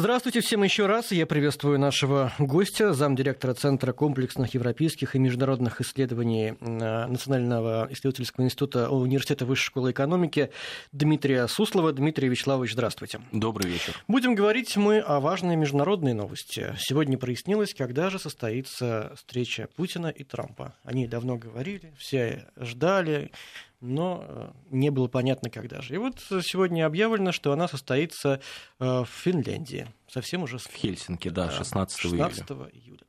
Здравствуйте всем еще раз. Я приветствую нашего гостя, замдиректора Центра комплексных европейских и международных исследований э, Национального исследовательского института Университета Высшей школы экономики Дмитрия Суслова. Дмитрий Вячеславович, здравствуйте. Добрый вечер. Будем говорить мы о важной международной новости. Сегодня прояснилось, когда же состоится встреча Путина и Трампа. Они давно говорили, все ждали, но э, не было понятно, когда же. И вот сегодня объявлено, что она состоится э, в Финляндии. Совсем уже... В Хельсинки, да, 16, 16 июля. июля.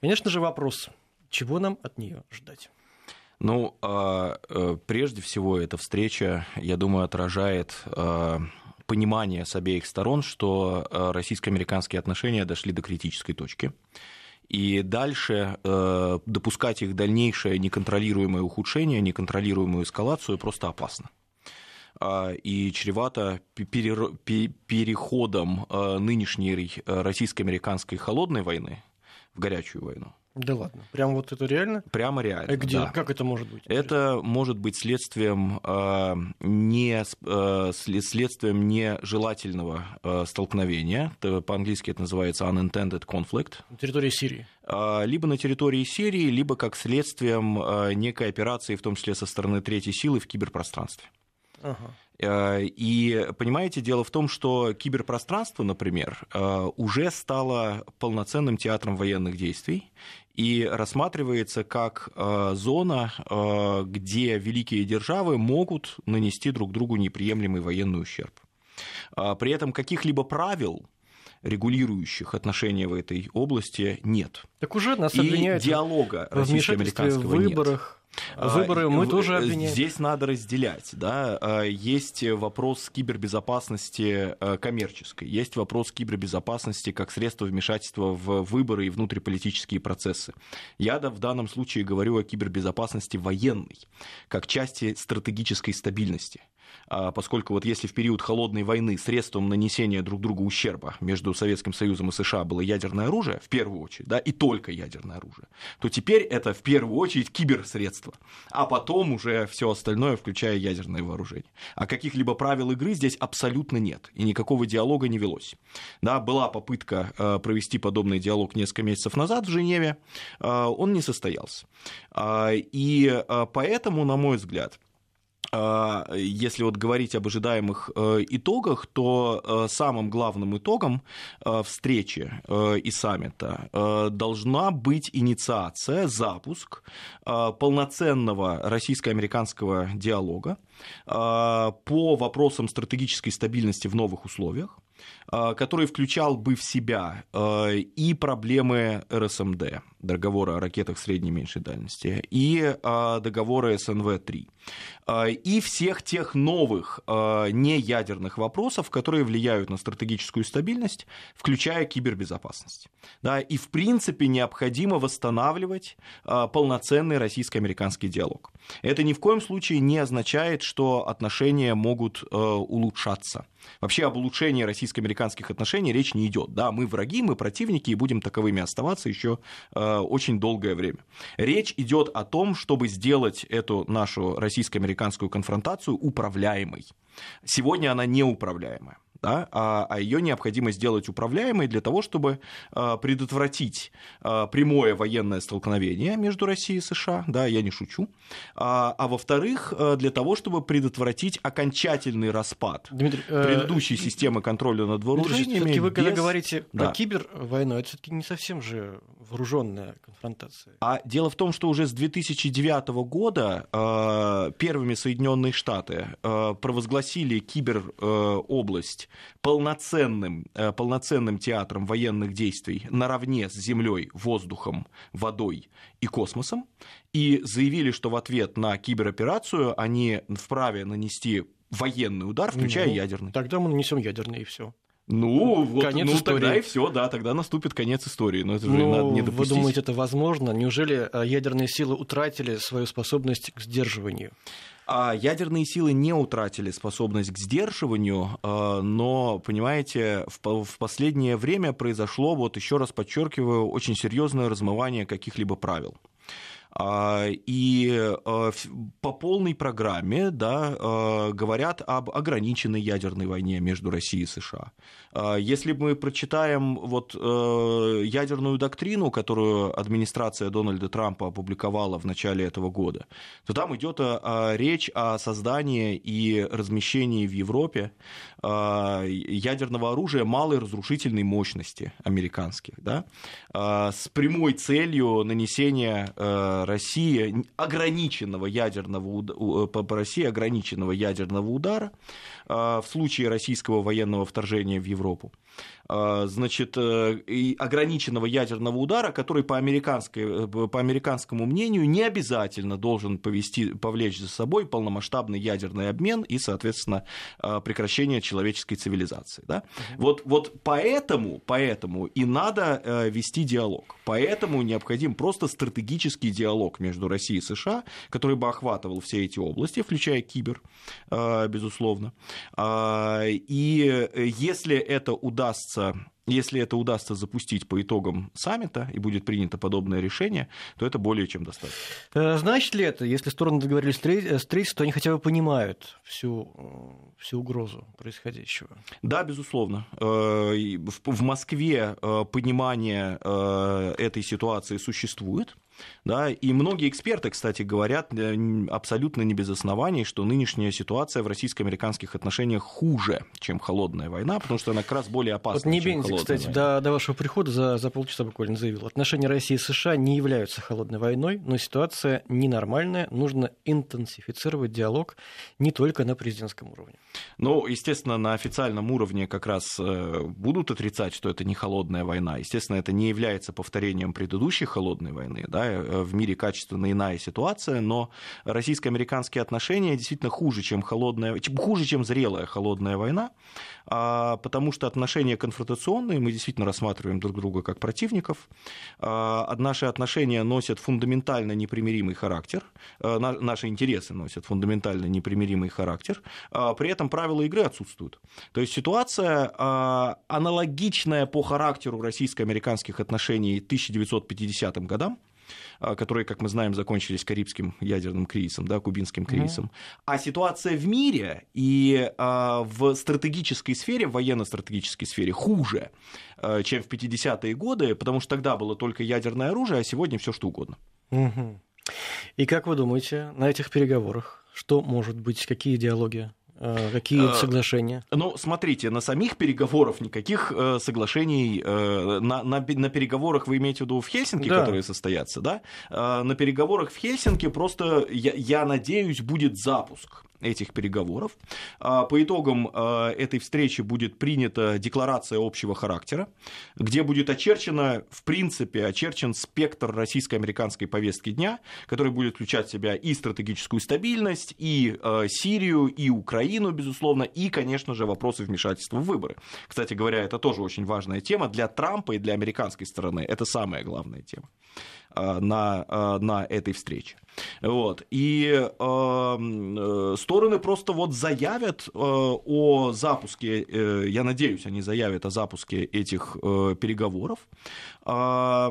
Конечно же, вопрос, чего нам от нее ждать? Ну, а, э, прежде всего, эта встреча, я думаю, отражает понимание с обеих сторон, что российско-американские отношения дошли до критической точки и дальше э, допускать их дальнейшее неконтролируемое ухудшение, неконтролируемую эскалацию просто опасно а, и чревато переходом э, нынешней э, российско-американской холодной войны в горячую войну. Да ладно, прямо вот это реально? Прямо реально. А где? Да. Как это может быть? Это может быть следствием э, не э, следствием нежелательного э, столкновения. По-английски это называется unintended conflict. На территории Сирии. Э, либо на территории Сирии, либо как следствием э, некой операции, в том числе со стороны третьей силы в киберпространстве. Ага. Э, и понимаете, дело в том, что киберпространство, например, э, уже стало полноценным театром военных действий и рассматривается как э, зона, где великие державы могут нанести друг другу неприемлемый военный ущерб. При этом каких-либо правил регулирующих отношения в этой области нет. Так уже нас обвиняют и диалога российско-американского в выборах. Нет. А, выборы мы тоже обвиняем. Здесь надо разделять. Да? А, есть вопрос кибербезопасности а, коммерческой, есть вопрос кибербезопасности как средство вмешательства в выборы и внутриполитические процессы. Я в данном случае говорю о кибербезопасности военной, как части стратегической стабильности. А, поскольку вот если в период холодной войны средством нанесения друг другу ущерба между Советским Союзом и США было ядерное оружие, в первую очередь, да, и только ядерное оружие, то теперь это в первую очередь киберсредства, а потом уже все остальное, включая ядерное вооружение. А каких-либо правил игры здесь абсолютно нет, и никакого диалога не велось. Да, была попытка а, провести подобный диалог несколько месяцев назад в Женеве, а, он не состоялся. И поэтому, на мой взгляд, а, если вот говорить об ожидаемых э, итогах, то э, самым главным итогом э, встречи и саммита должна быть инициация, запуск полноценного российско-американского диалога по вопросам стратегической стабильности в новых условиях, который включал бы в себя и проблемы РСМД, договора о ракетах средней и меньшей дальности, и договора СНВ-3, и всех тех новых неядерных вопросов, которые влияют на стратегическую стабильность, включая кибербезопасность. Да, и, в принципе, необходимо восстанавливать полноценный российско-американский диалог. Это ни в коем случае не означает, что отношения могут улучшаться. Вообще об улучшении российско-американских отношений речь не идет. Да, мы враги, мы противники и будем таковыми оставаться еще Э, очень долгое время. Речь идет о том, чтобы сделать эту нашу российско-американскую конфронтацию управляемой. Сегодня она неуправляемая да, а, а ее необходимо сделать управляемой для того, чтобы а, предотвратить а, прямое военное столкновение между Россией и США, да, я не шучу, а, а во-вторых, для того, чтобы предотвратить окончательный распад Дмитрий, э, предыдущей э, системы контроля над вооружениями. Дмитрий, вы без... когда говорите да. про кибервойну, это все-таки не совсем же вооруженная конфронтация. А дело в том, что уже с 2009 года э, первыми Соединенные Штаты э, провозгласили киберобласть полноценным, э, полноценным театром военных действий наравне с землей, воздухом, водой и космосом, и заявили, что в ответ на кибероперацию они вправе нанести военный удар, включая ну, ядерный. Тогда мы нанесем ядерный и все. Ну, вот, конец ну, истории. тогда и все, да, тогда наступит конец истории. Но это же ну, надо не допустить. Вы думаете, это возможно? Неужели э, ядерные силы утратили свою способность к сдерживанию? А ядерные силы не утратили способность к сдерживанию, а, но, понимаете, в последнее время произошло, вот еще раз подчеркиваю, очень серьезное размывание каких-либо правил. И по полной программе да, говорят об ограниченной ядерной войне между Россией и США. Если мы прочитаем вот ядерную доктрину, которую администрация Дональда Трампа опубликовала в начале этого года, то там идет речь о создании и размещении в Европе ядерного оружия малой разрушительной мощности американских, да, с прямой целью нанесения России ограниченного ядерного, по России ограниченного ядерного удара в случае российского военного вторжения в Европу. А, значит, э, и ограниченного ядерного удара, который по, американской, э, по американскому мнению не обязательно должен повести, повлечь за собой полномасштабный ядерный обмен и, соответственно, а, прекращение человеческой цивилизации. Да? Вот, вот поэтому, поэтому и надо э, вести диалог. Поэтому необходим просто стратегический диалог между Россией и США, который бы охватывал все эти области, включая кибер, безусловно. А, и если это удастся если это удастся запустить по итогам саммита и будет принято подобное решение, то это более чем достаточно. Э, значит ли это, если стороны договорились встретиться, то они хотя бы понимают всю, э, всю угрозу происходящего? Да, безусловно. Э, в Москве понимание этой ситуации существует. Да, и многие эксперты, кстати, говорят э, абсолютно не без оснований, что нынешняя ситуация в российско-американских отношениях хуже, чем холодная война, потому что она как раз более опасна, вот не чем холодная кстати, война. До, до вашего прихода за, за полчаса буквально заявил, отношения России и США не являются холодной войной, но ситуация ненормальная, нужно интенсифицировать диалог не только на президентском уровне. Ну, естественно, на официальном уровне как раз э, будут отрицать, что это не холодная война. Естественно, это не является повторением предыдущей холодной войны, да, Э, в мире качественно иная ситуация, но российско-американские отношения действительно хуже, чем холодная, хуже, чем зрелая холодная война, а, потому что отношения конфронтационные, мы действительно рассматриваем друг друга как противников, а, наши отношения носят фундаментально непримиримый характер, а, наши интересы носят фундаментально непримиримый характер, при этом правила игры отсутствуют. То есть ситуация аналогичная по характеру российско-американских отношений 1950 годам, а, которые, как мы знаем, закончились Карибским ядерным кризисом, да, кубинским кризисом. Mm-hmm. А ситуация в мире и а, в стратегической сфере, в военно-стратегической сфере хуже, а, чем в 50-е годы, потому что тогда было только ядерное оружие, а сегодня все что угодно. Mm-hmm. И как вы думаете, на этих переговорах что может быть, какие диалоги какие э, соглашения? Ну, смотрите, на самих переговорах никаких э, соглашений, на, на, на переговорах вы имеете в виду в Хельсинки, да. которые состоятся, да? На переговорах в Хельсинки просто, я, я надеюсь, будет запуск этих переговоров. А, по итогам а, этой встречи будет принята декларация общего характера, где будет очерчено, в принципе, очерчен спектр российско-американской повестки дня, который будет включать в себя и стратегическую стабильность, и а, Сирию, и Украину, безусловно, и, конечно же, вопросы вмешательства в выборы. Кстати говоря, это тоже очень важная тема для Трампа и для американской стороны. Это самая главная тема. Э, на, э, на этой встрече. Вот. И э, стороны просто вот заявят э, о запуске, э, я надеюсь, они заявят о запуске этих э, переговоров. Э,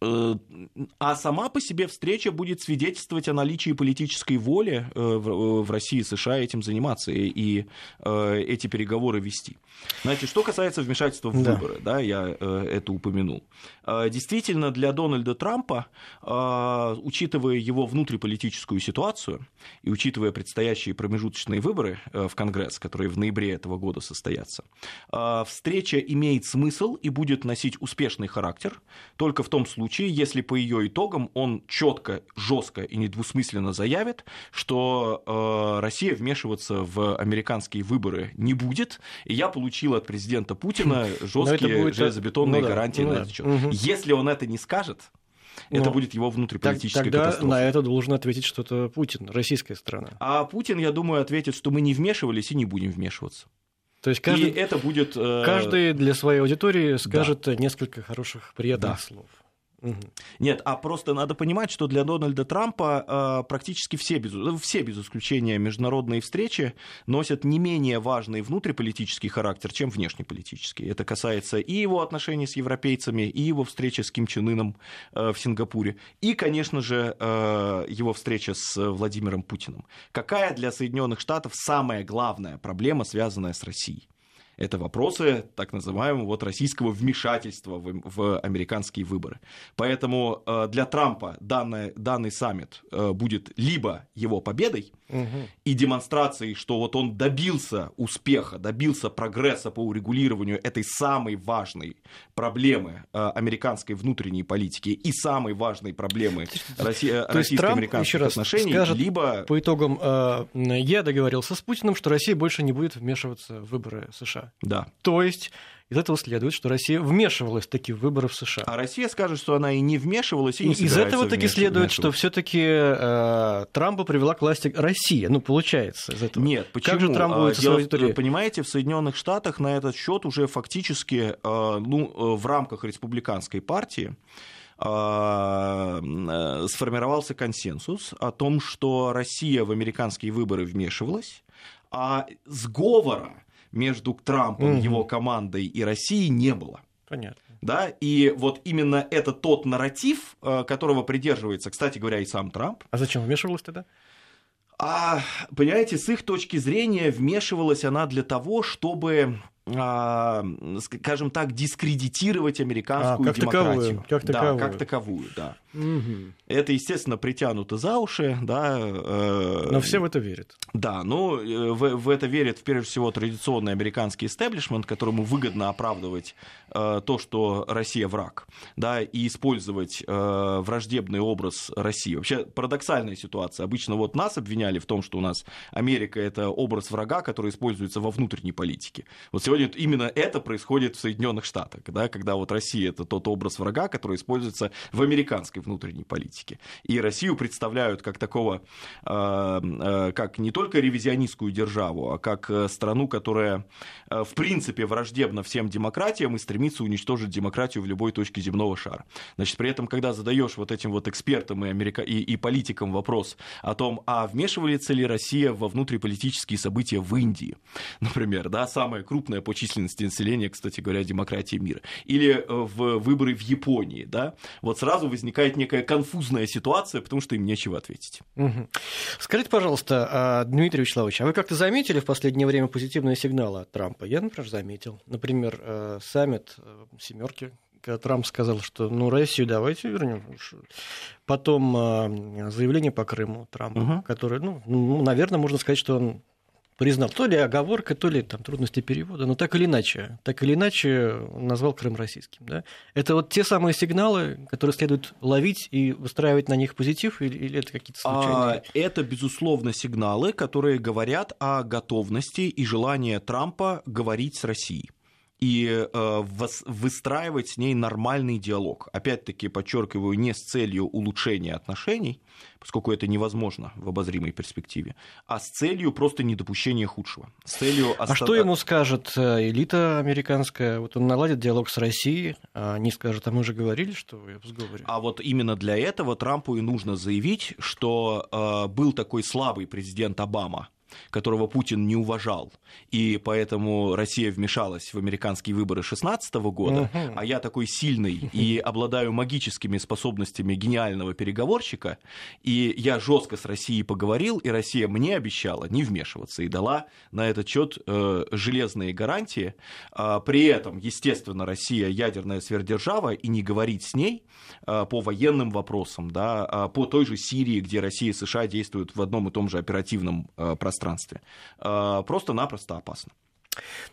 а сама по себе встреча будет свидетельствовать о наличии политической воли э, в России и США этим заниматься и э, эти переговоры вести. Знаете, что касается вмешательства в да. выборы, да, я это упомянул. Действительно, для Дональда Трампа, учитывая его внутриполитическую ситуацию и учитывая предстоящие промежуточные выборы в Конгресс, которые в ноябре этого года состоятся, встреча имеет смысл и будет носить успешный характер только в том случае, случае, если по ее итогам он четко, жестко и недвусмысленно заявит, что э, Россия вмешиваться в американские выборы не будет, и я получил от президента Путина жесткие будет... железобетонные ну, гарантии ну, на этот счет. Угу. Если он это не скажет, это Но будет его внутриполитическая тогда катастрофа. на это должен ответить что-то Путин, российская страна. А Путин, я думаю, ответит, что мы не вмешивались и не будем вмешиваться. То есть каждый, и это будет... Э... Каждый для своей аудитории скажет да. несколько хороших, приятных да. слов. Нет, а просто надо понимать, что для Дональда Трампа э, практически все без, ну, все без исключения международные встречи носят не менее важный внутриполитический характер, чем внешнеполитический. Это касается и его отношений с европейцами, и его встречи с Ким Чен Ыном э, в Сингапуре, и, конечно же, э, его встреча с Владимиром Путиным. Какая для Соединенных Штатов самая главная проблема, связанная с Россией? Это вопросы так называемого вот российского вмешательства в, в американские выборы. Поэтому э, для Трампа данный, данный саммит э, будет либо его победой угу. и демонстрацией, что вот он добился успеха, добился прогресса по урегулированию этой самой важной проблемы э, американской внутренней политики и самой важной проблемы российско-американских отношений, скажет, либо... По итогам я договорился с Путиным, что Россия больше не будет вмешиваться в выборы США. Да. То есть из этого следует, что Россия вмешивалась в такие выборы в США. А Россия скажет, что она и не вмешивалась, и не Из этого таки следует, что все-таки э, Трампа привела к власти Россия. Ну, получается из этого. Нет, почему? Как же Трамп будет а, Дело, аудиторией? Понимаете, в Соединенных Штатах на этот счет уже фактически э, ну, э, в рамках республиканской партии э, сформировался консенсус о том, что Россия в американские выборы вмешивалась, а сговора между Трампом, угу. его командой и Россией не было. Понятно. Да, и вот именно это тот нарратив, э, которого придерживается, кстати говоря, и сам Трамп. А зачем вмешивалась тогда? А, понимаете, с их точки зрения вмешивалась она для того, чтобы скажем так, дискредитировать американскую а, как демократию. Таковую, как таковую. Да, как таковую, да. Угу. Это, естественно, притянуто за уши, да. Э, но все в это верят. Да, ну, в, в это верит, прежде всего, традиционный американский истеблишмент, которому выгодно оправдывать э, то, что Россия враг, да, и использовать э, враждебный образ России. Вообще, парадоксальная ситуация. Обычно вот нас обвиняли в том, что у нас Америка – это образ врага, который используется во внутренней политике. Вот сегодня именно это происходит в Соединенных Штатах, да, когда вот Россия – это тот образ врага, который используется в американской внутренней политики. И Россию представляют как такого, э, э, как не только ревизионистскую державу, а как э, страну, которая в принципе враждебна всем демократиям и стремится уничтожить демократию в любой точке земного шара. Значит, при этом, когда задаешь вот этим вот экспертам и, америка... и, и политикам вопрос о том, а вмешивается ли Россия во внутриполитические события в Индии, например, да, самая крупная по численности населения, кстати говоря, демократии мира, или в выборы в Японии, да, вот сразу возникает некая конфузная ситуация, потому что им нечего ответить. Угу. Скажите, пожалуйста, а, Дмитрий Вячеславович, а вы как-то заметили в последнее время позитивные сигналы от Трампа? Я, например, заметил. Например, э, саммит э, семерки, когда Трамп сказал, что ну Россию давайте вернем. Потом э, заявление по Крыму Трампа, угу. которое, ну, ну, наверное, можно сказать, что он признал. То ли оговорка, то ли там, трудности перевода, но так или иначе, так или иначе назвал Крым российским. Да? Это вот те самые сигналы, которые следует ловить и выстраивать на них позитив, или, или это какие-то случайные? А, это, безусловно, сигналы, которые говорят о готовности и желании Трампа говорить с Россией и э, выстраивать с ней нормальный диалог. Опять-таки, подчеркиваю, не с целью улучшения отношений, поскольку это невозможно в обозримой перспективе, а с целью просто недопущения худшего. С целью оста... А что ему скажет э, элита американская? Вот он наладит диалог с Россией, а они скажут, а мы же говорили, что в сговоре. А вот именно для этого Трампу и нужно заявить, что э, был такой слабый президент Обама, которого Путин не уважал, и поэтому Россия вмешалась в американские выборы 2016 года, uh-huh. а я такой сильный и обладаю магическими способностями гениального переговорщика, и я жестко с Россией поговорил, и Россия мне обещала не вмешиваться и дала на этот счет э, железные гарантии. А, при этом, естественно, Россия ядерная сверхдержава, и не говорить с ней э, по военным вопросам, да, а по той же Сирии, где Россия и США действуют в одном и том же оперативном э, пространстве, пространстве. А, просто-напросто опасно.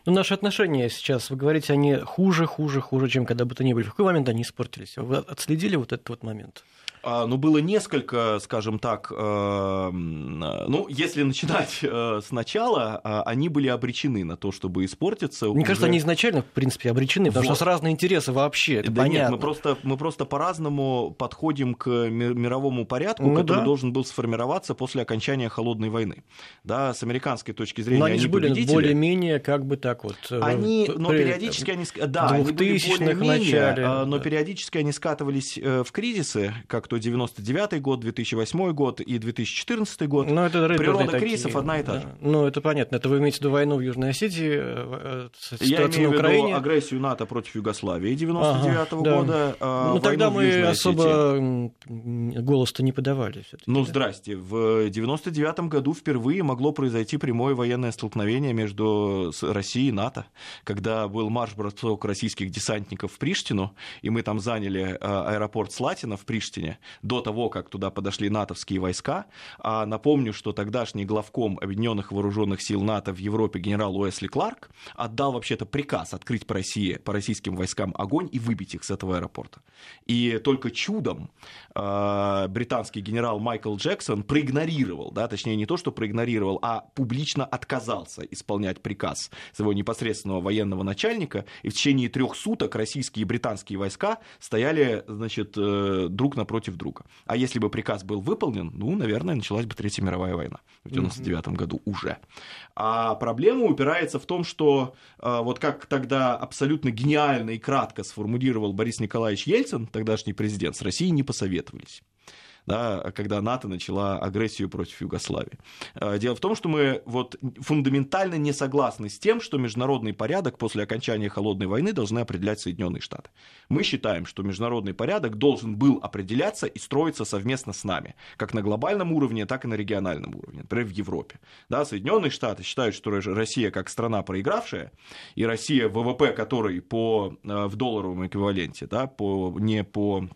Ну, наши отношения сейчас, вы говорите, они хуже, хуже, хуже, чем когда бы то ни были. В какой момент они испортились? Вы отследили вот этот вот момент? А, ну, было несколько, скажем так, э, ну, если начинать э, сначала, а, они были обречены на то, чтобы испортиться. Мне уже... кажется, они изначально, в принципе, обречены, потому вот. что у нас разные интересы вообще, это да понятно. Нет, мы просто, мы просто по-разному подходим к мировому порядку, ну, который да. должен был сформироваться после окончания Холодной войны. Да, с американской точки зрения Но они, они были более-менее как бы так вот... Э, они, но периодически они... Да, они были более-менее, но периодически они скатывались в кризисы, как то 99 год, 2008 год и 2014 год. Но это Природа такие, кризисов одна и та же. Ну, это понятно. Это вы имеете в виду войну в Южной Осетии, э, э, Я имею в виду агрессию НАТО против Югославии 99 ага, да. года. А ну, тогда мы особо голос-то не подавали. Ну, да. здрасте. В 99 году впервые могло произойти прямое военное столкновение между Россией и НАТО, когда был марш-бросок российских десантников в Приштину, и мы там заняли э, аэропорт Слатина в Приштине, до того, как туда подошли натовские войска. А напомню, что тогдашний главком Объединенных Вооруженных Сил НАТО в Европе генерал Уэсли Кларк отдал вообще-то приказ открыть по России, по российским войскам огонь и выбить их с этого аэропорта. И только чудом э, британский генерал Майкл Джексон проигнорировал, да, точнее не то, что проигнорировал, а публично отказался исполнять приказ своего непосредственного военного начальника, и в течение трех суток российские и британские войска стояли, значит, э, друг напротив друга. А если бы приказ был выполнен, ну, наверное, началась бы Третья мировая война в 1999 mm-hmm. году уже. А проблема упирается в том, что э, вот как тогда абсолютно гениально и кратко сформулировал Борис Николаевич Ельцин, тогдашний президент, с Россией не посоветовались да, когда НАТО начала агрессию против Югославии. Э, дело в том, что мы вот фундаментально не согласны с тем, что международный порядок после окончания холодной войны должны определять Соединенные Штаты. Мы считаем, что международный порядок должен был определяться и строиться совместно с нами, как на глобальном уровне, так и на региональном уровне, например, в Европе. Да, Соединенные Штаты считают, что Россия как страна проигравшая, и Россия, ВВП которой по, э, в долларовом эквиваленте, да, по, не по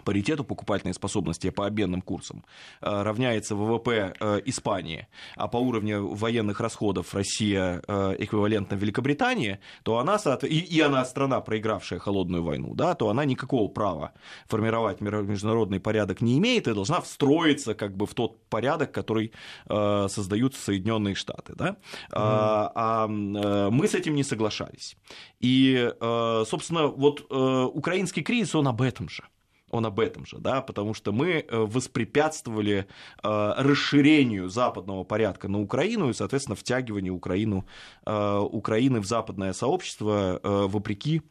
паритету покупательной способности по обменным курсам э, равняется ВВП э, Испании, а по уровню военных расходов Россия э, эквивалентна Великобритании, то она, и, и она страна, проигравшая холодную войну, да, то она никакого права формировать международный порядок не имеет и должна встроиться как бы в тот порядок, который создают Соединенные Штаты. Да? Mm. А, а мы с этим не соглашались. И, собственно, вот украинский кризис, он об этом же он об этом же, да, потому что мы э, воспрепятствовали э, расширению западного порядка на Украину и, соответственно, втягиванию Украину, э, Украины в западное сообщество вопреки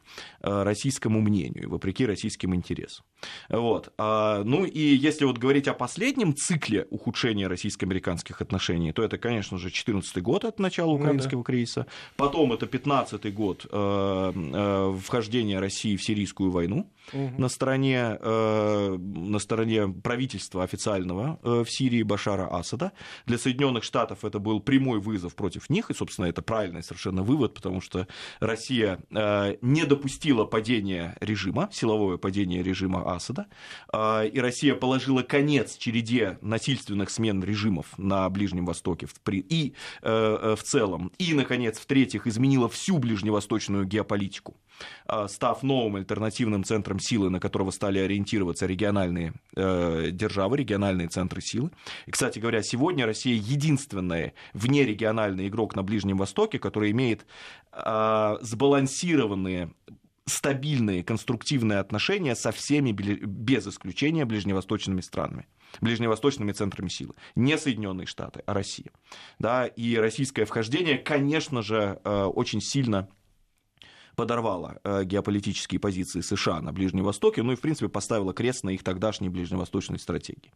российскому мнению, вопреки российским интересам. Вот. А, ну и если вот говорить о последнем цикле ухудшения российско-американских отношений, то это, конечно же, 2014 год от начала украинского ну, да. кризиса, потом это 2015 год вхождения России в сирийскую войну угу. на стороне на стороне правительства официального э, в Сирии Башара Асада. Для Соединенных Штатов это был прямой вызов против них, и, собственно, это правильный совершенно вывод, потому что Россия э, не допустила падения режима, силовое падение режима Асада, и Россия положила конец череде насильственных смен режимов на Ближнем Востоке и в целом, и, наконец, в-третьих, изменила всю ближневосточную геополитику, став новым альтернативным центром силы, на которого стали ориентироваться региональные э, державы, региональные центры силы. И, кстати говоря, сегодня Россия единственная внерегиональный игрок на Ближнем Востоке, который имеет э, сбалансированные стабильные, конструктивные отношения со всеми, без исключения, ближневосточными странами ближневосточными центрами силы. Не Соединенные Штаты, а Россия. Да, и российское вхождение, конечно же, э, очень сильно подорвала э, геополитические позиции США на Ближнем Востоке, ну и, в принципе, поставила крест на их тогдашней ближневосточной стратегии.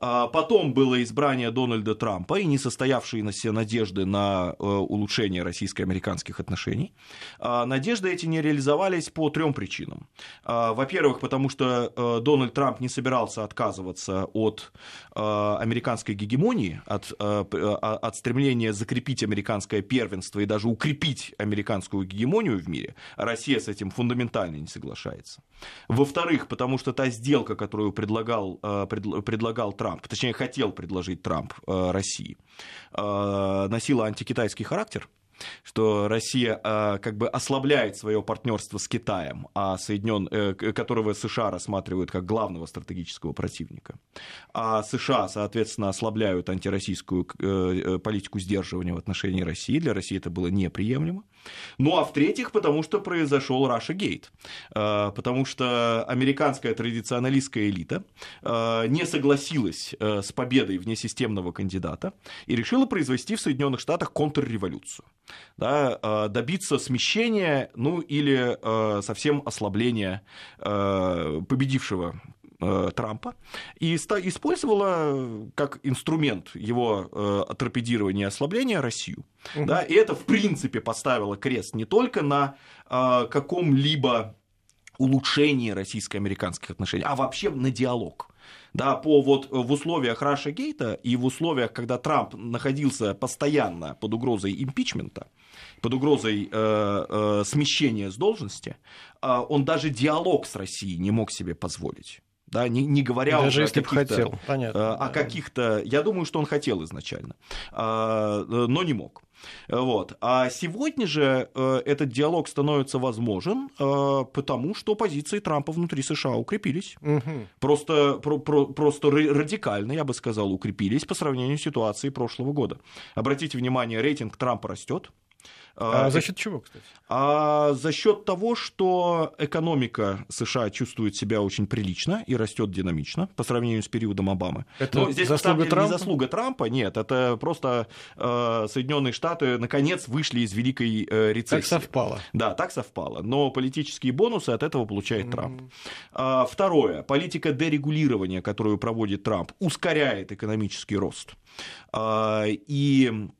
А потом было избрание Дональда Трампа и несостоявшиеся надежды на э, улучшение российско-американских отношений. А надежды эти не реализовались по трем причинам. А, во-первых, потому что э, Дональд Трамп не собирался отказываться от американской гегемонии, от, от стремления закрепить американское первенство и даже укрепить американскую гегемонию в мире. Россия с этим фундаментально не соглашается. Во-вторых, потому что та сделка, которую предлагал, э, предлагал Трамп, точнее хотел предложить Трамп э, России, э, носила антикитайский характер – что Россия как бы ослабляет свое партнерство с Китаем, а Соединен... которого США рассматривают как главного стратегического противника. А США, соответственно, ослабляют антироссийскую политику сдерживания в отношении России. Для России это было неприемлемо. Ну а в-третьих, потому что произошел Russia Gate. Потому что американская традиционалистская элита не согласилась с победой внесистемного кандидата и решила произвести в Соединенных Штатах контрреволюцию. Да, э, добиться смещения, ну или э, совсем ослабления э, победившего Трампа и использовала как инструмент его торпедирования и ослабления Россию. Угу. Да, и это, в принципе, поставило крест не только на каком-либо улучшении российско-американских отношений, а вообще на диалог да, по вот в условиях Раша Гейта и в условиях, когда Трамп находился постоянно под угрозой импичмента, под угрозой э, э, смещения с должности, э, он даже диалог с Россией не мог себе позволить. Да, не, не говоря Даже уже о каких-то, хотел, понятно. Э, о каких-то, я думаю, что он хотел изначально, э, но не мог. Вот. А сегодня же э, этот диалог становится возможен, э, потому что позиции Трампа внутри США укрепились. Угу. Просто, про, про, просто радикально, я бы сказал, укрепились по сравнению с ситуацией прошлого года. Обратите внимание, рейтинг Трампа растет. А, а за счет чего, кстати? А за счет того, что экономика США чувствует себя очень прилично и растет динамично по сравнению с периодом Обамы. Это Но здесь заслуга деле, Трампа? не заслуга Трампа, нет, это просто э, Соединенные Штаты наконец вышли из великой э, рецессии. Так совпало. Да, так совпало. Но политические бонусы от этого получает mm-hmm. Трамп. А, второе, политика дерегулирования, которую проводит Трамп, ускоряет экономический рост. А, и Э,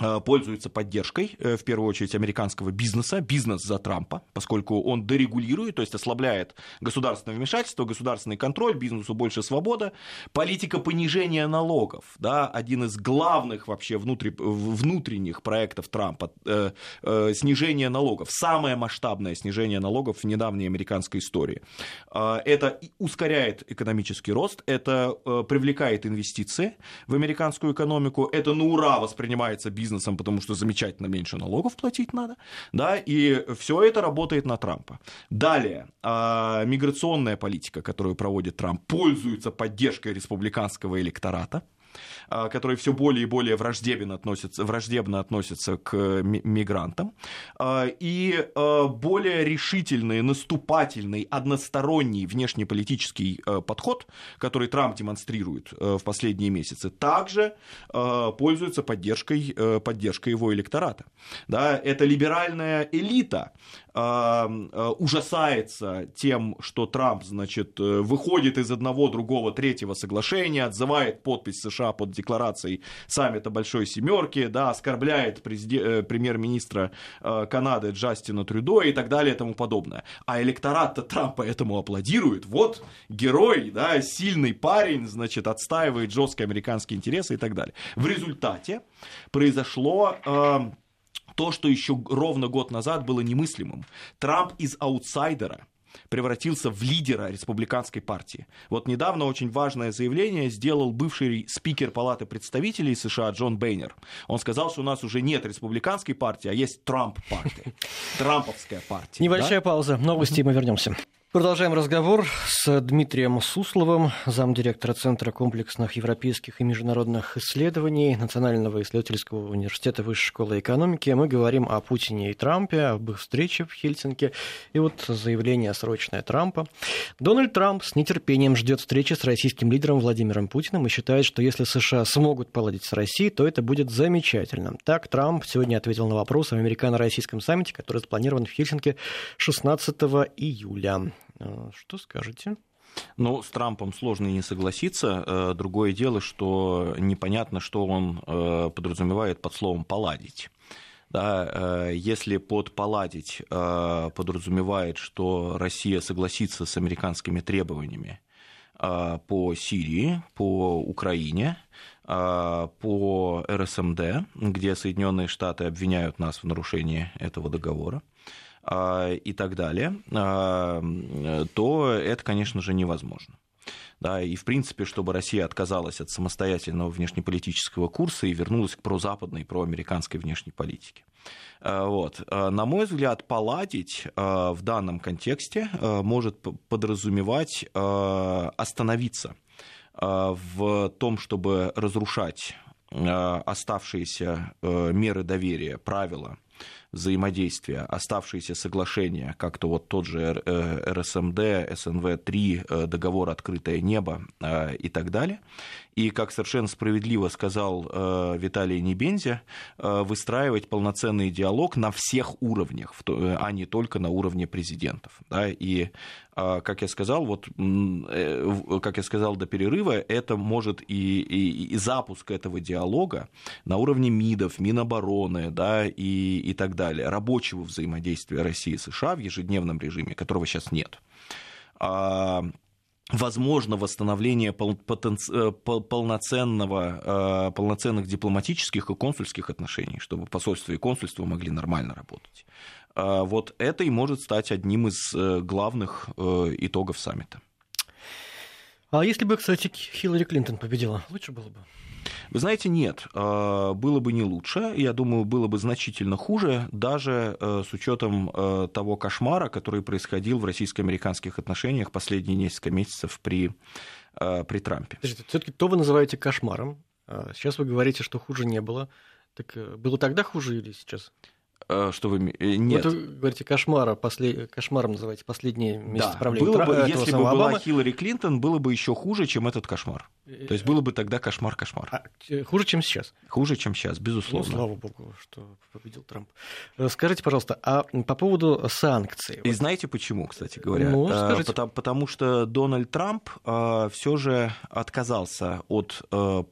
пользуется поддержкой, э, в первую очередь, американского бизнеса, бизнес за Трампа, поскольку он дерегулирует, то есть ослабляет государственное вмешательство, государственный контроль, бизнесу больше свобода. Политика понижения налогов, да, один из главных вообще внутри, внутренних проектов Трампа, э, э, снижение налогов, самое масштабное снижение налогов в недавней американской истории. Э, это ускоряет экономический рост, это э, привлекает инвестиции в американскую экономику, это на ура воспринимается бизнесом бизнесом, потому что замечательно меньше налогов платить надо, да, и все это работает на Трампа. Далее, а, миграционная политика, которую проводит Трамп, пользуется поддержкой республиканского электората, который все более и более враждебно относится, враждебно относится к мигрантам, а, и а, более решительный, наступательный, односторонний внешнеполитический подход, который Трамп демонстрирует в последние месяцы, также пользуется поддержкой, поддержкой его электората. Да, это либеральная элита, ужасается тем, что Трамп, значит, выходит из одного, другого, третьего соглашения, отзывает подпись США под декларацией саммита Большой Семерки, да, оскорбляет э, премьер-министра э, Канады Джастина Трюдо и так далее и тому подобное. А электорат Трампа этому аплодирует. Вот герой, да, сильный парень, значит, отстаивает жесткие американские интересы и так далее. В результате произошло то, что еще ровно год назад было немыслимым. Трамп из аутсайдера превратился в лидера республиканской партии. Вот недавно очень важное заявление сделал бывший спикер Палаты представителей США Джон Бейнер. Он сказал, что у нас уже нет республиканской партии, а есть Трамп-партия. Трамповская партия. Небольшая да? пауза. Новости, мы вернемся. Продолжаем разговор с Дмитрием Сусловым, замдиректора Центра комплексных европейских и международных исследований Национального исследовательского университета Высшей школы экономики. Мы говорим о Путине и Трампе, об их встрече в Хельсинки. И вот заявление срочное Трампа. Дональд Трамп с нетерпением ждет встречи с российским лидером Владимиром Путиным и считает, что если США смогут поладить с Россией, то это будет замечательно. Так Трамп сегодня ответил на вопрос о американо-российском саммите, который запланирован в Хельсинки 16 июля. Э, что скажете? Ну, с Трампом сложно не согласиться. Э, другое дело, что непонятно, что он э, подразумевает под словом «поладить». Да, если под «поладить» подразумевает, что Россия согласится с американскими требованиями по Сирии, по Украине, по РСМД, где Соединенные Штаты обвиняют нас в нарушении этого договора, и так далее, а, то это, конечно же, невозможно. да, и, в принципе, чтобы Россия отказалась от самостоятельного внешнеполитического курса и вернулась к прозападной, проамериканской внешней политике. Э, вот. Э, на мой взгляд, поладить в данном контексте может подразумевать остановиться в том, чтобы разрушать оставшиеся меры доверия, правила взаимодействия, оставшиеся соглашения, как-то вот тот же РСМД, СНВ-3, договор «Открытое небо» и так далее. И, как совершенно справедливо сказал э, Виталий Небензя, э, выстраивать полноценный диалог на всех уровнях, а не только на уровне президентов. Да? И, э, как я сказал, вот, как я сказал до перерыва, это может и, и, и запуск этого диалога на уровне МИДов, Минобороны да, и так далее, рабочего взаимодействия России и США в ежедневном режиме, которого сейчас нет а, возможно восстановление э, полноценного, э, полноценных дипломатических и консульских отношений, чтобы посольство и консульство могли нормально работать. А вот это и может стать одним из э, главных итогов саммита. А если бы, кстати, Хиллари Клинтон победила, лучше было бы? Вы знаете, нет, а, было бы не лучше, я думаю, было бы значительно хуже, даже э, с учетом э, того кошмара, который происходил в российско-американских отношениях последние несколько месяцев при, э, при Трампе. Все-таки то вы называете кошмаром. А сейчас вы говорите, что хуже не было. Так было тогда хуже или сейчас? Э, что вы... Э, нет. Вот вы говорите, кошмара, послед... кошмаром называете последние месяцы да. правления было бы, Если бы была Обамы... Хиллари Клинтон, было бы еще хуже, чем этот кошмар. То есть было бы тогда кошмар-кошмар. А, хуже, чем сейчас? Хуже, чем сейчас, безусловно. Ну, слава богу, что победил Трамп. Э, скажите, пожалуйста, а по поводу санкций? И вот... знаете почему, кстати говоря? Ну, скажите. Потому, потому что Дональд Трамп все же отказался от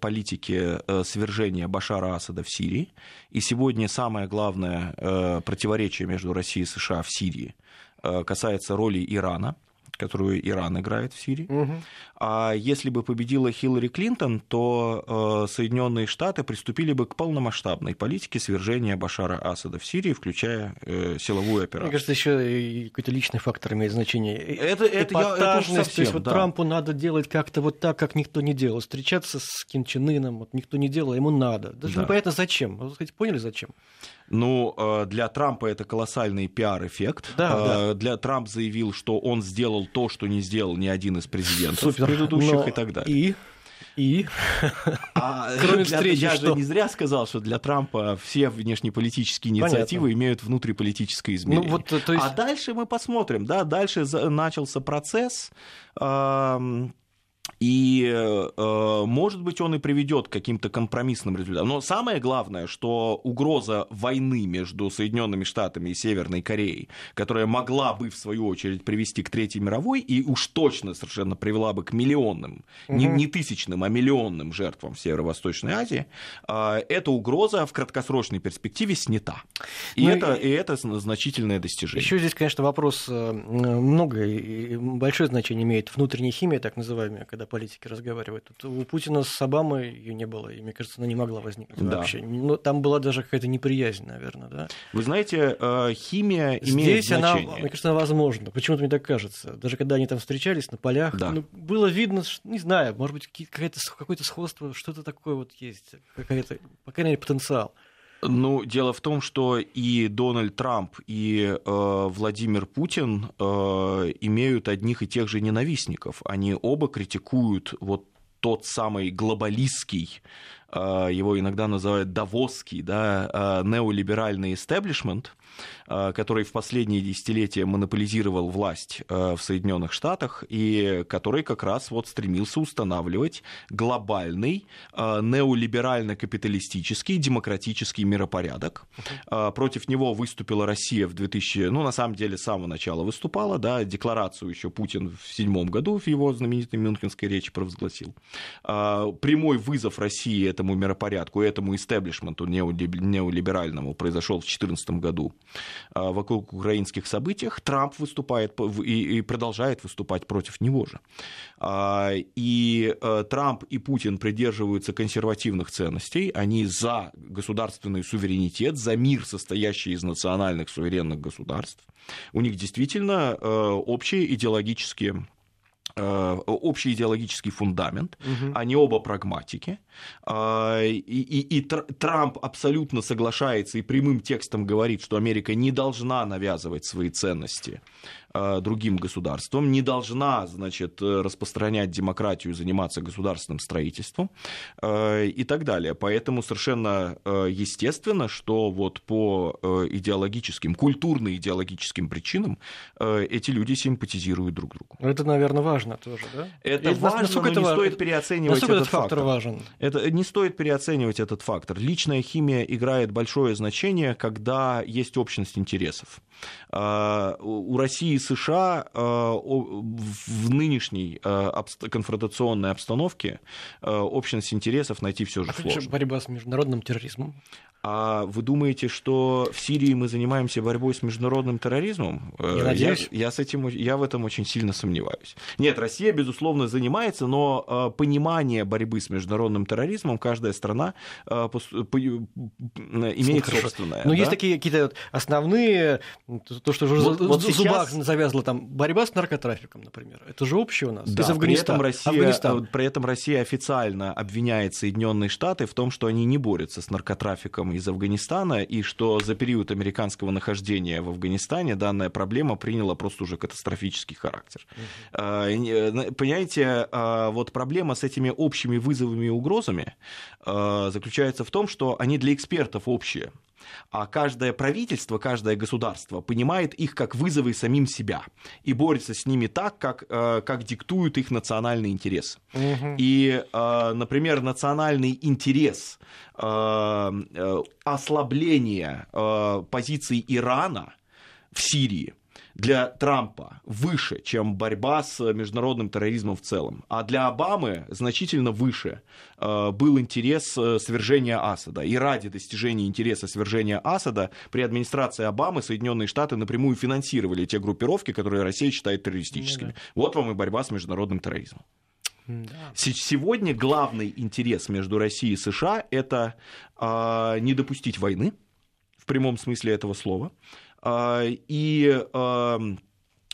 политики свержения Башара Асада в Сирии. И сегодня самое главное Э, противоречие между Россией и США в Сирии э, касается роли Ирана которую Иран играет в Сирии. Угу. А если бы победила Хиллари Клинтон, то э, Соединенные Штаты приступили бы к полномасштабной политике свержения Башара Асада в Сирии, включая силовую операцию. Мне кажется, еще какой-то личный фактор имеет значение. Это, это, я, это совсем, то есть вот да. Трампу надо делать как-то вот так, как никто не делал. Встречаться с Ким Чен Ыном, вот никто не делал, ему надо. Даже да. непонятно зачем. Вы сказать, поняли зачем? Ну, э, для Трампа это колоссальный пиар-эффект. Да, да. Для Трамп заявил, что он сделал то, что не сделал ни один из президентов Супер. предыдущих Но... и так далее. И? И? А, Кроме для, встречи, я что? же не зря сказал, что для Трампа все внешнеполитические инициативы Понятно. имеют внутриполитическое измерение. Ну, вот, то есть... А дальше мы посмотрим. Да, дальше начался процесс. Э, и, э, может быть, он и приведет к каким-то компромиссным результатам. Но самое главное, что угроза войны между Соединенными Штатами и Северной Кореей, которая могла бы, в свою очередь, привести к Третьей мировой, и уж точно совершенно привела бы к миллионным, угу. не, не тысячным, а миллионным жертвам в Северо-Восточной Азии, э, эта угроза в краткосрочной перспективе снята. И, ну, это, и это значительное достижение. Еще здесь, конечно, вопрос э, много и большое значение имеет внутренняя химия, так называемая, когда политики разговаривают. Тут у Путина с Обамой ее не было, и, мне кажется, она не могла возникнуть да. вообще. Но ну, там была даже какая-то неприязнь, наверное, да? Вы знаете, э, химия имеет Здесь значение. она, мне кажется, она возможна. Почему-то мне так кажется. Даже когда они там встречались на полях, да. ну, было видно, что, не знаю, может быть, какое-то сходство, что-то такое вот есть, какая-то, по крайней мере, потенциал. Ну, дело в том, что и Дональд Трамп, и э, Владимир Путин э, имеют одних и тех же ненавистников. Они оба критикуют вот тот самый глобалистский, его иногда называют давосский, да, э, неолиберальный истеблишмент, Э, который в последние десятилетия монополизировал власть э, в Соединенных Штатах и который как раз вот стремился устанавливать глобальный э, неолиберально-капиталистический демократический миропорядок. Против него выступила Россия в 2000, ну, на самом деле, с самого начала выступала, да, декларацию еще Путин в седьмом году в его знаменитой Мюнхенской речи провозгласил. Прямой вызов России этому миропорядку, этому истеблишменту неолиберальному произошел в 2014 году а, вокруг украинских событиях, Трамп выступает и продолжает выступать против него же. А, и э, Трамп и Путин придерживаются консервативных ценностей, они за государственный суверенитет, за мир, состоящий из национальных суверенных государств. У них действительно э, общие идеологические общий идеологический фундамент, угу. они оба прагматики. И, и, и Трамп абсолютно соглашается и прямым текстом говорит, что Америка не должна навязывать свои ценности Э, другим государством, не должна, значит, распространять демократию, заниматься государственным строительством э, и так далее. Поэтому совершенно э, естественно, что вот по идеологическим, культурно-идеологическим причинам эти люди симпатизируют друг другу. Это, наверное, важно тоже, да? Это Или важно, но не важно? стоит переоценивать насколько этот, этот фактор. важен? Это не стоит переоценивать этот фактор. Личная химия играет большое значение, когда есть общность интересов. У России и США э, в нынешней э, конфронтационной обстановке э, общность интересов найти все же а сложно. Борьба с международным терроризмом? А вы думаете, что в Сирии мы занимаемся борьбой с международным терроризмом? Не надеюсь. Я, я, с этим, я в этом очень сильно сомневаюсь. Нет, Россия, безусловно, занимается, но понимание борьбы с международным терроризмом каждая страна имеет Хорошо. собственное. Но да? есть такие какие-то основные, то, что уже вот, вот зубах сейчас... завязла там, борьба с наркотрафиком, например. Это же общее у нас. Да, при этом, Россия, Афганистан. при этом Россия официально обвиняет Соединенные Штаты в том, что они не борются с наркотрафиком из Афганистана, и что за период американского нахождения в Афганистане данная проблема приняла просто уже катастрофический характер. Угу. Понимаете, а, вот проблема с этими общими вызовами и угрозами заключается в том, что они для экспертов общие а каждое правительство, каждое государство понимает их как вызовы самим себя и борется с ними так, как, как диктуют их национальные интересы. Угу. И, например, национальный интерес Э, э, ослабление э, позиций Ирана в Сирии для Трампа выше, чем борьба с международным терроризмом в целом. А для Обамы значительно выше был интерес свержения Асада. И ради достижения интереса свержения Асада при администрации Обамы Соединенные Штаты напрямую финансировали те группировки, которые Россия считает террористическими. Ну, да. Вот вам и борьба с международным терроризмом. Да. Сегодня главный интерес между Россией и США это э, не допустить войны в прямом смысле этого слова э, и э,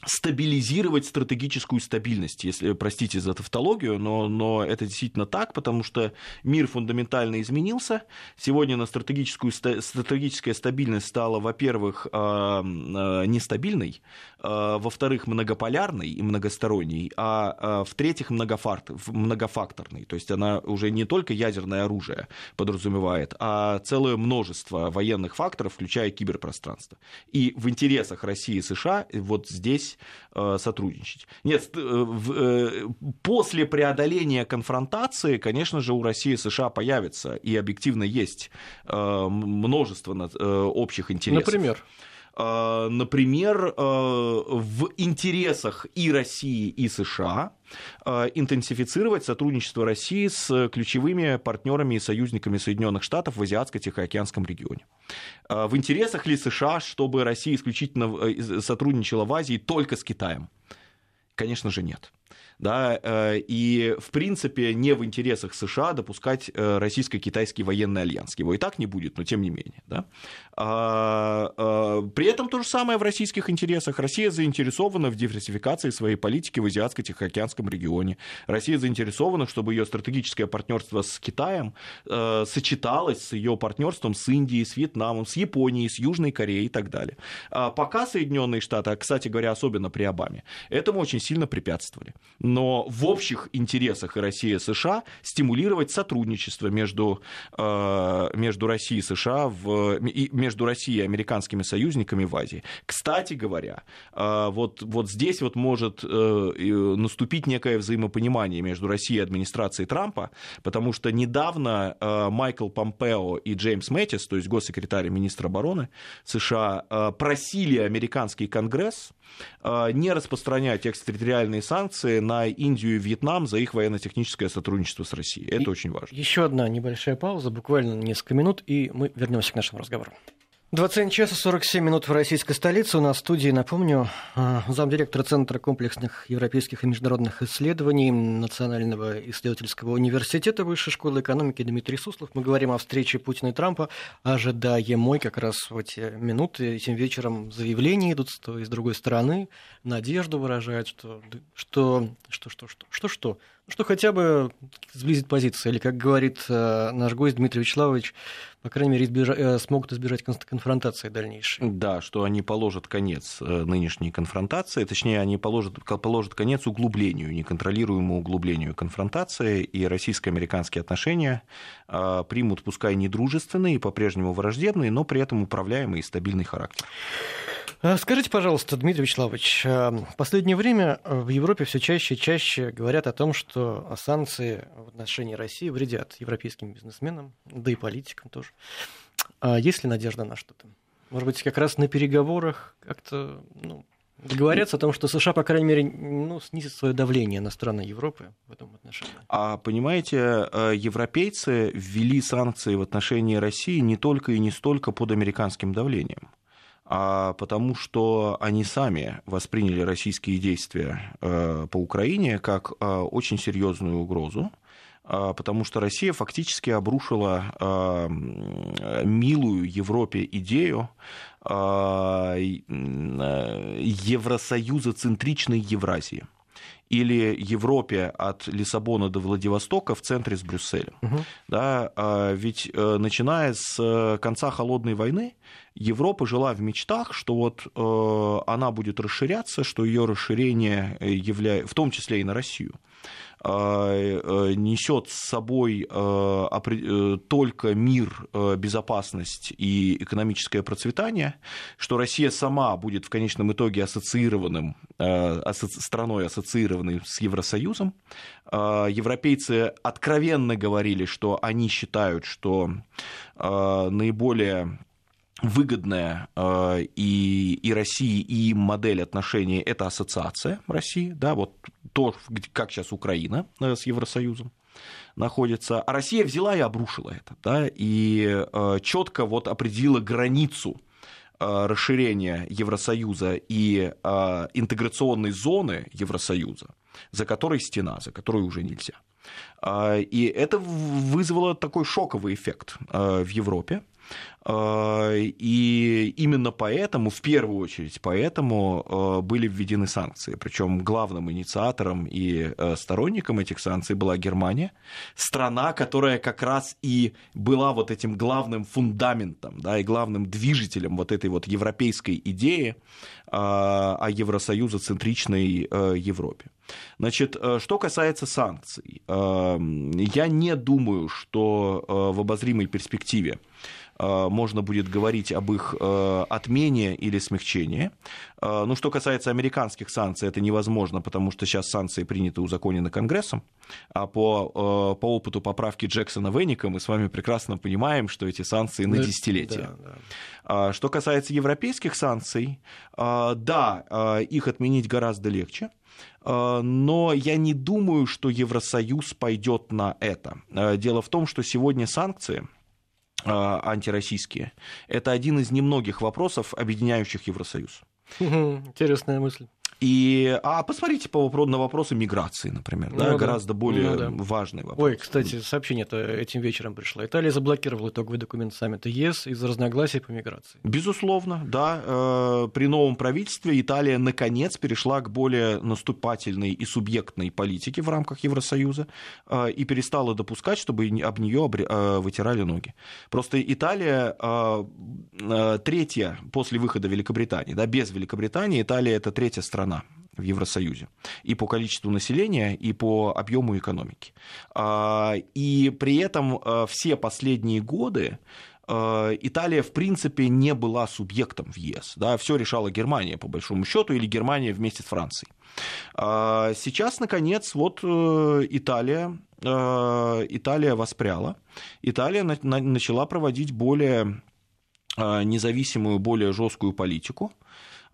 стабилизировать стратегическую стабильность, если, простите за тавтологию, но, но это действительно так, потому что мир фундаментально изменился. Сегодня на стратегическую, стратегическая стабильность стала, во-первых, а, а, нестабильной, а, во-вторых, многополярной и многосторонней, а в-третьих, многофакторной. То есть она уже не только ядерное оружие подразумевает, а целое множество военных факторов, включая киберпространство. И в интересах России и США вот здесь здесь э, сотрудничать. Нет, э, э, после преодоления конфронтации, конечно же, у России и США появится, и объективно есть множество общих интересов. Например? Например, в интересах и России, и США интенсифицировать сотрудничество России с ключевыми партнерами и союзниками Соединенных Штатов в Азиатско-Тихоокеанском регионе. В интересах ли США, чтобы Россия исключительно сотрудничала в Азии только с Китаем? Конечно же, нет да, э, и, в принципе, не в интересах США допускать э, российско-китайский военный альянс. Его и так не будет, но тем не менее. Да. А, а, при этом то же самое в российских интересах. Россия заинтересована в диверсификации своей политики в Азиатско-Тихоокеанском регионе. Россия заинтересована, чтобы ее стратегическое партнерство с Китаем э, сочеталось с ее партнерством с Индией, с Вьетнамом, с Японией, с Южной Кореей и так далее. А пока Соединенные Штаты, а, кстати говоря, особенно при Обаме, этому очень сильно препятствовали но в общих интересах и России и США стимулировать сотрудничество между, э, между Россией и США, в, и между Россией и американскими союзниками в Азии. Кстати говоря, э, вот, вот здесь вот может э, наступить некое взаимопонимание между Россией и администрацией Трампа, потому что недавно Майкл Помпео и Джеймс Мэттис, то есть госсекретарь и министр обороны США, просили американский конгресс не распространять экстерриториальные санкции на на Индию и Вьетнам за их военно-техническое сотрудничество с Россией. Это и очень важно. Еще одна небольшая пауза, буквально несколько минут, и мы вернемся к нашему разговору. 21 час и 47 минут в российской столице. У нас в студии, напомню, а, замдиректора Центра комплексных европейских и международных исследований Национального исследовательского университета Высшей школы экономики Дмитрий Суслов. Мы говорим о встрече Путина и Трампа, ожидаемой как раз в эти минуты. Этим вечером заявления идут с той и с другой стороны. Надежду выражают, что, что, что, что, что, что, что, что хотя бы сблизит позиции. Или, как говорит э, наш гость Дмитрий Вячеславович, по крайней мере, избежа... Э, смогут избежать конфронтации дальнейшей. Да, что они положат конец э, нынешней конфронтации, точнее, они положат, положат конец углублению, неконтролируемому углублению конфронтации, и российско-американские отношения примут, пускай не дружественные, по-прежнему враждебные, но при этом управляемый и стабильный характер. А скажите, пожалуйста, Дмитрий Вячеславович, а, в последнее время в Европе все чаще и чаще говорят о том, что санкции в отношении России вредят европейским бизнесменам, да и политикам тоже. А есть ли надежда на что-то? Может быть, как раз на переговорах как-то ну, договорятся о том, что США, по крайней мере, ну, снизит свое давление на страны Европы в этом отношении. А понимаете, европейцы ввели санкции в отношении России не только и не столько под американским давлением а потому что они сами восприняли российские действия э, по Украине как э, очень серьезную угрозу, э, потому что Россия фактически обрушила милую Европе идею евросоюза центричной Евразии или Европе от Лиссабона до Владивостока в центре с Брюсселем. Угу. Да, ведь начиная с конца холодной войны Европа жила в мечтах, что вот э, она будет расширяться, что ее расширение является, в том числе и на Россию, э, э, несет с собой э, только мир, безопасность и экономическое процветание, что Россия сама будет в конечном итоге ассоциированным, страной, ассоциированной с Евросоюзом. Европейцы откровенно говорили, что они считают, что наиболее выгодная э, и, и России, и модель отношений – это ассоциация России, да, вот то, как сейчас Украина э, с Евросоюзом находится. А Россия взяла и обрушила это, да, и э, четко вот определила границу расширения Евросоюза и интеграционной зоны Евросоюза, за которой стена, за которой уже нельзя. И это вызвало такой шоковый эффект в Европе. А, и именно поэтому, в первую очередь, поэтому а, были введены санкции. Причем главным инициатором и а, сторонником этих санкций была Германия, страна, которая как раз и была вот этим главным фундаментом, да, и главным движителем вот этой вот европейской идеи о евросоюзоцентричной Европе. Значит, что касается санкций, я не думаю, что в обозримой перспективе Э, можно будет говорить об их э, отмене или смягчении. Э, ну, что касается американских санкций, это невозможно, потому что сейчас санкции приняты узаконены Конгрессом, а по, по опыту поправки Джексона Веника мы с вами прекрасно понимаем, что эти санкции на десятилетия. Да, да. Что касается европейских санкций, да, их отменить гораздо легче, но я не думаю, что Евросоюз пойдет на это. Дело в том, что сегодня санкции а, антироссийские. Это один из немногих вопросов, объединяющих Евросоюз. Интересная мысль. И, а посмотрите по, на вопросы миграции, например, ну, да, да, гораздо более ну, да. важный вопрос. Ой, кстати, сообщение-то этим вечером пришло. Италия заблокировала итоговый документ саммита ЕС из-за разногласий по миграции. Безусловно, да. Э, при новом правительстве Италия наконец перешла к более наступательной и субъектной политике в рамках Евросоюза э, и перестала допускать, чтобы об нее э, вытирали ноги. Просто Италия третья после выхода Великобритании, да, без Великобритании Италия это третья страна страна в Евросоюзе и по количеству населения, и по объему экономики. А, и при этом а, все последние годы а, Италия, в принципе, не была субъектом в ЕС. Да, все решала Германия, по большому счету, или Германия вместе с Францией. Сейчас, наконец, вот э, Италия, Италия воспряла. Италия начала проводить более независимую, более жесткую политику.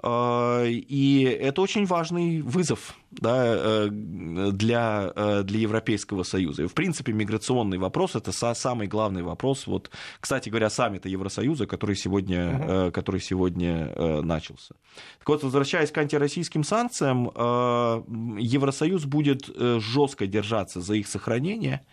И это очень важный вызов да, для, для Европейского Союза. И, в принципе, миграционный вопрос – это самый главный вопрос, вот, кстати говоря, саммита Евросоюза, который сегодня, uh-huh. который сегодня начался. Так вот, возвращаясь к антироссийским санкциям, Евросоюз будет жестко держаться за их сохранение,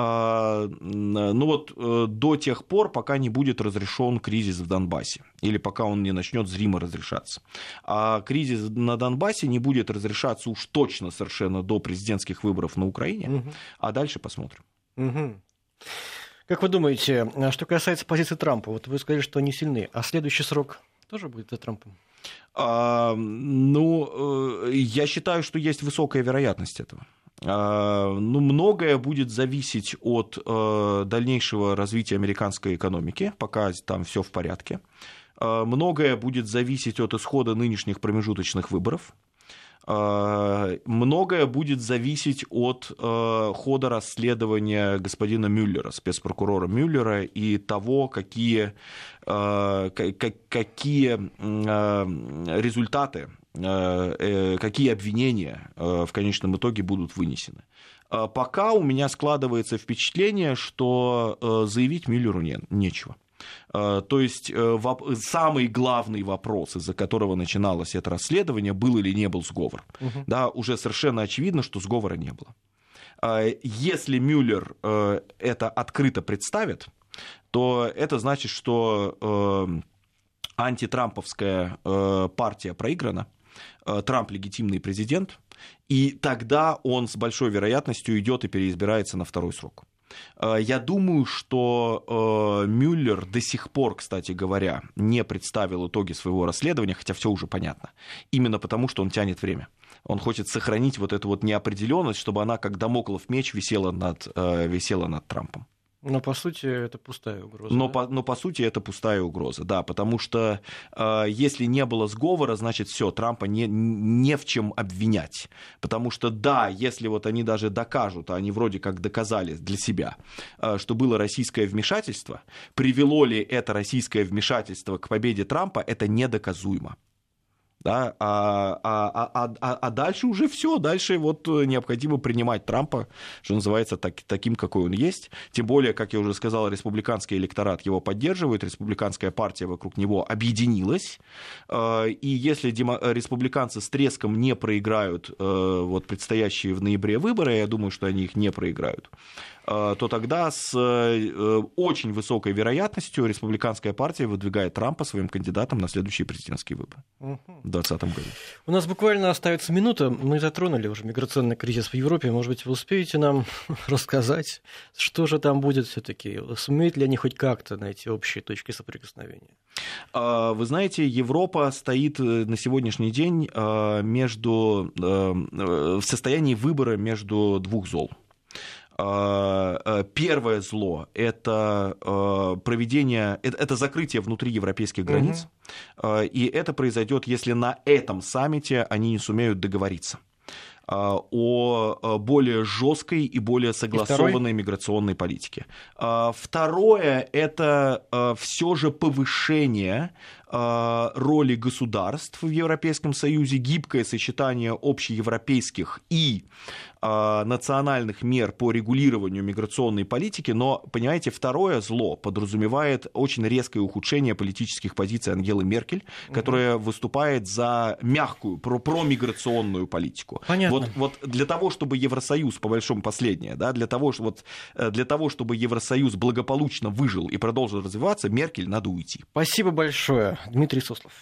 ну вот э, до тех пор, пока не будет разрешен кризис в Донбассе, или пока он не начнет зримо разрешаться. А кризис на Донбассе не будет разрешаться уж точно совершенно до президентских выборов на Украине, угу. а дальше посмотрим. Угу. Как вы думаете, а что касается позиции Трампа, вот вы сказали, что они сильны, а следующий срок тоже будет за Трампом? А, ну, э, я считаю, что есть высокая вероятность этого. А, ну, многое будет зависеть от э, дальнейшего развития американской экономики, пока там все в порядке. А, многое будет зависеть от исхода нынешних промежуточных выборов. А, многое будет зависеть от э, хода расследования господина Мюллера, спецпрокурора Мюллера, и того, какие, какие результаты Э, э, какие обвинения э, в конечном итоге будут вынесены. Пока у меня складывается впечатление, что заявить Миллеру не, нечего. То есть самый главный вопрос, из-за которого начиналось это расследование, был или не был сговор. Угу. Да, уже совершенно очевидно, что сговора не было. Если Мюллер это открыто представит, то это значит, что антитрамповская партия проиграна, Э, Трамп легитимный президент, и тогда он с большой вероятностью идет и переизбирается на второй срок. Э, я думаю, что э, Мюллер до сих пор, кстати говоря, не представил итоги своего расследования, хотя все уже понятно. Именно потому, что он тянет время. Он хочет сохранить вот эту вот неопределенность, чтобы она, как домоклов меч, висела над, висела над Трампом. Но по сути это пустая угроза. Но, да? по, но по сути это пустая угроза, да, потому что э, если не было сговора, значит все, Трампа не, не в чем обвинять. Потому что да, если вот они даже докажут, а они вроде как доказали для себя, э, что было российское вмешательство, привело ли это российское вмешательство к победе Трампа, это недоказуемо да, а, а, а, а, а дальше уже все, дальше вот необходимо принимать Трампа, что называется, так, таким, какой он есть, тем более, как я уже сказал, республиканский электорат его поддерживает, республиканская партия вокруг него объединилась, и если республиканцы с треском не проиграют вот предстоящие в ноябре выборы, я думаю, что они их не проиграют, Э, то тогда с э, очень высокой вероятностью республиканская партия выдвигает Трампа своим кандидатом на следующие президентские выборы в 2020 году. У нас буквально остается минута. Мы затронули уже миграционный кризис в Европе. Может быть, вы успеете нам рассказать, что же там будет все-таки? Сумеют ли они хоть как-то найти общие точки соприкосновения? А, вы знаете, Европа стоит э, на сегодняшний день между, в состоянии выбора между двух зол. А, а, первое зло – это а, проведение, это закрытие внутри европейских границ, угу. и это произойдет, если на этом саммите они не сумеют договориться о более жесткой и более согласованной и миграционной политике. Второе – это все же повышение роли государств в Европейском Союзе, гибкое сочетание общеевропейских и национальных мер по регулированию миграционной политики, но, понимаете, второе зло подразумевает очень резкое ухудшение политических позиций Ангелы Меркель, которая угу. выступает за мягкую, про промиграционную политику. Понятно. Вот, вот для того, чтобы Евросоюз, по большому последнее, да, для, того, вот, э, для того, чтобы Евросоюз благополучно выжил и продолжил развиваться, Меркель надо уйти. Спасибо большое, Дмитрий Суслов.